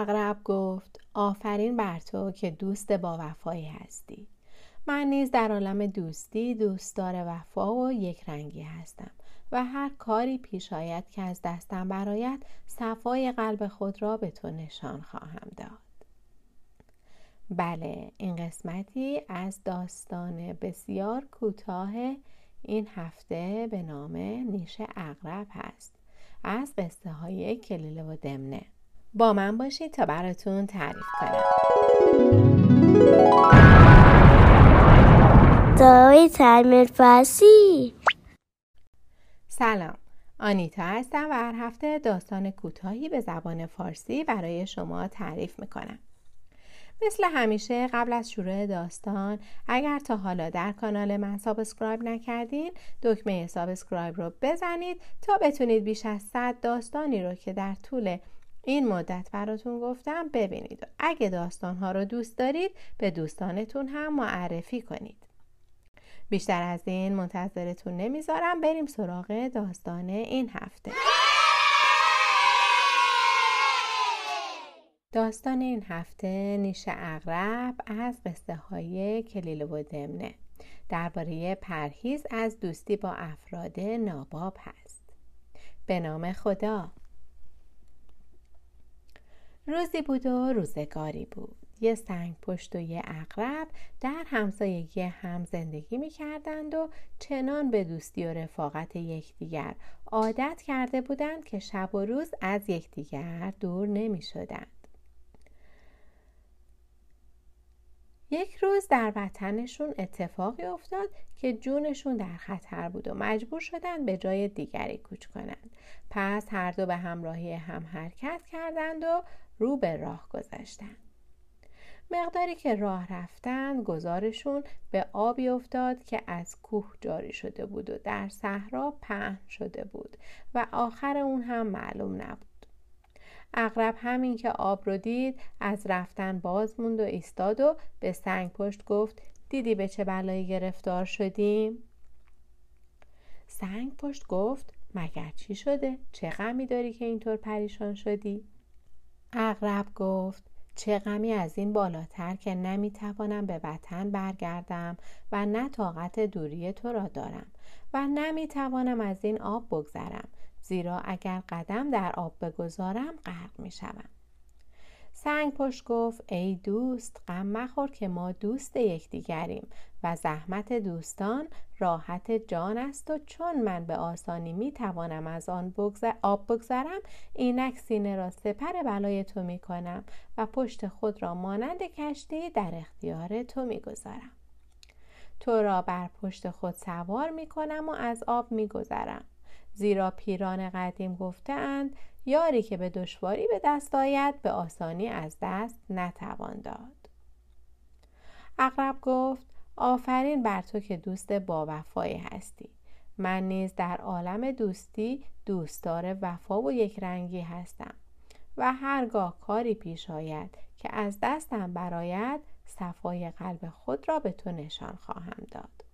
اغرب گفت آفرین بر تو که دوست با وفایی هستی. من نیز در عالم دوستی دوستدار وفا و یک رنگی هستم و هر کاری پیش آید که از دستم برایت صفای قلب خود را به تو نشان خواهم داد. بله این قسمتی از داستان بسیار کوتاه این هفته به نام نیش اغرب هست. از قصه های کلیله و دمنه. با من باشید تا براتون تعریف کنم. داری تعمیر فارسی سلام. آنیتا هستم و هر هفته داستان کوتاهی به زبان فارسی برای شما تعریف می‌کنم. مثل همیشه قبل از شروع داستان اگر تا حالا در کانال من subscribe نکردین دکمه سابسکرایب رو بزنید تا بتونید بیش از 100 داستانی رو که در طول این مدت براتون گفتم ببینید. اگه داستانها رو دوست دارید به دوستانتون هم معرفی کنید. بیشتر از این منتظرتون نمی‌ذارم بریم سراغ داستان این هفته. داستان این هفته نیش اغرب از قصه های کلیله و دمنه. درباره پرهیز از دوستی با افراد ناباب هست. به نام خدا. روزی بود و روزگاری بود یه سنگ پشت و یه اقرب در همسایگی هم زندگی می کردند و چنان به دوستی و رفاقت یکدیگر عادت کرده بودند که شب و روز از یکدیگر دور نمی شدند. یک روز در وطنشون اتفاقی افتاد که جونشون در خطر بود و مجبور شدن به جای دیگری کوچ کنند. پس هر دو به همراهی هم حرکت کردند و رو به راه گذاشتند. مقداری که راه رفتن گذارشون به آبی افتاد که از کوه جاری شده بود و در صحرا پهن شده بود و آخر اون هم معلوم نبود. اغرب همین که آب رو دید از رفتن باز موند و ایستاد و به سنگ پشت گفت دیدی به چه بلایی گرفتار شدیم؟ سنگ پشت گفت مگر چی شده؟ چه غمی داری که اینطور پریشان شدی؟ اغرب گفت چه غمی از این بالاتر که نمی‌توانم به وطن برگردم و نه طاقت دوری تو را دارم و نمی‌توانم از این آب بگذرم زیرا اگر قدم در آب بگذارم غرق می شوم. سنگ پشت گفت ای دوست غم مخور که ما دوست یکدیگریم و زحمت دوستان راحت جان است و چون من به آسانی می توانم از آن بگذر... آب بگذرم اینک سینه را سپر بلای تو می کنم و پشت خود را مانند کشتی در اختیار تو می گذارم. تو را بر پشت خود سوار می کنم و از آب می گذرم. زیرا پیران قدیم گفتهاند یاری که به دشواری به دست آید به آسانی از دست نتوان داد. اقرب گفت آفرین بر تو که دوست با وفایی هستی. من نیز در عالم دوستی دوستدار وفا و یک رنگی هستم و هرگاه کاری پیش آید که از دستم براید صفای قلب خود را به تو نشان خواهم داد.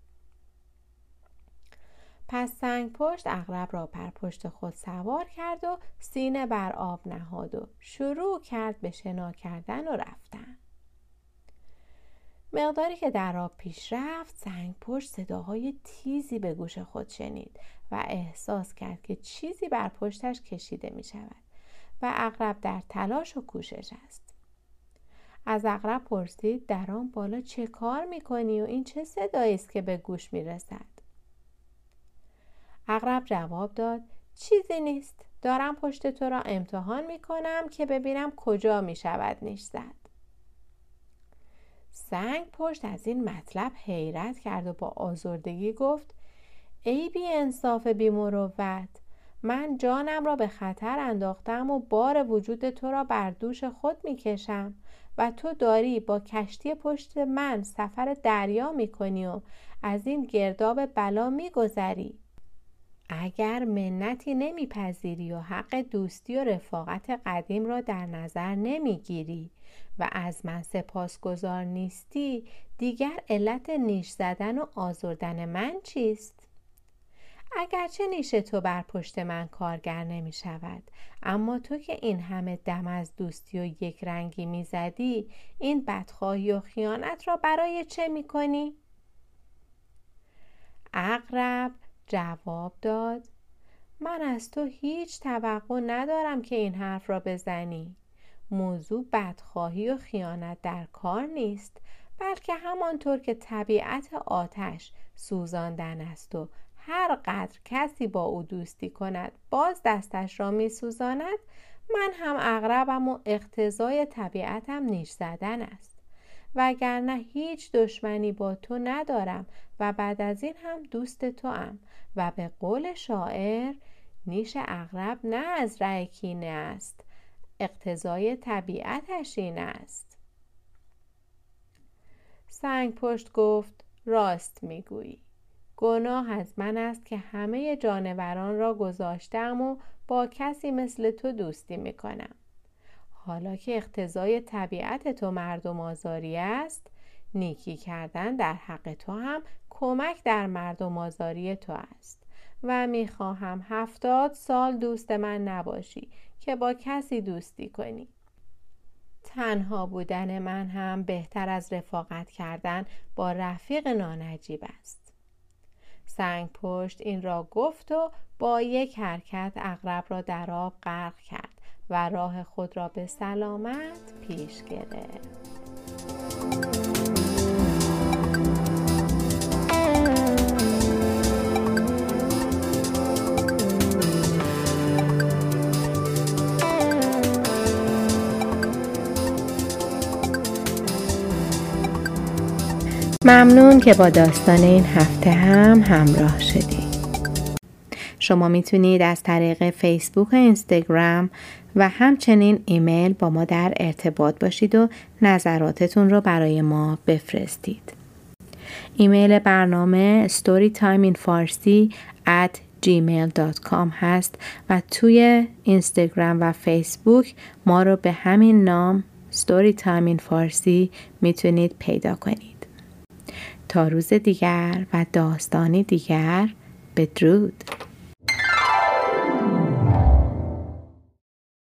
پس سنگ پشت اغرب را بر پشت خود سوار کرد و سینه بر آب نهاد و شروع کرد به شنا کردن و رفتن. مقداری که در آب پیش رفت سنگ پشت صداهای تیزی به گوش خود شنید و احساس کرد که چیزی بر پشتش کشیده می شود و اغرب در تلاش و کوشش است. از اغرب پرسید در آن بالا چه کار می کنی و این چه صدایی است که به گوش می رسد؟ اغرب جواب داد چیزی نیست دارم پشت تو را امتحان می کنم که ببینم کجا می شود نیش زد سنگ پشت از این مطلب حیرت کرد و با آزردگی گفت ای بی انصاف بی مروت من جانم را به خطر انداختم و بار وجود تو را بر دوش خود می کشم و تو داری با کشتی پشت من سفر دریا می کنی و از این گرداب بلا می گذری. اگر منتی نمیپذیری و حق دوستی و رفاقت قدیم را در نظر نمی‌گیری و از من سپاسگزار نیستی دیگر علت نیش زدن و آزردن من چیست؟ اگرچه نیش تو بر پشت من کارگر نمی شود اما تو که این همه دم از دوستی و یک رنگی می زدی این بدخواهی و خیانت را برای چه می کنی؟ اقرب جواب داد. من از تو هیچ توقع ندارم که این حرف را بزنی. موضوع بدخواهی و خیانت در کار نیست بلکه همانطور که طبیعت آتش سوزاندن است و هر قدر کسی با او دوستی کند باز دستش را می سوزاند من هم اغربم و اقتضای طبیعتم نیش زدن است. وگرنه هیچ دشمنی با تو ندارم و بعد از این هم دوست تو هم و به قول شاعر نیش اغرب نه از رأی کینه است اقتضای طبیعتش این است. سنگ پشت گفت راست می‌گویی. گناه از من است که همه جانوران را گذاشتم و با کسی مثل تو دوستی می‌کنم. حالا که اقتضای طبیعت تو مردم آزاری است نیکی کردن در حق تو هم کمک در مردم آزاری تو است. و می‌خواهم هفتاد سال دوست من نباشی که با کسی دوستی کنی. تنها بودن من هم بهتر از رفاقت کردن با رفیق نانجیب است. سنگ پشت این را گفت و با یک حرکت اغرب را در آب غرق کرد. و راه خود را به سلامت پیش گرفت. ممنون که با داستان این هفته هم همراه شدید شما می‌تونید از طریق فیسبوک و اینستاگرام و همچنین ایمیل با ما در ارتباط باشید و نظراتتون رو برای ما بفرستید. ایمیل برنامه storytimeinfarsi at gmail.com هست و توی اینستاگرام و فیسبوک ما رو به همین نام storytime in فارسی می‌تونید پیدا کنید. تا روز دیگر و داستانی دیگر بدرود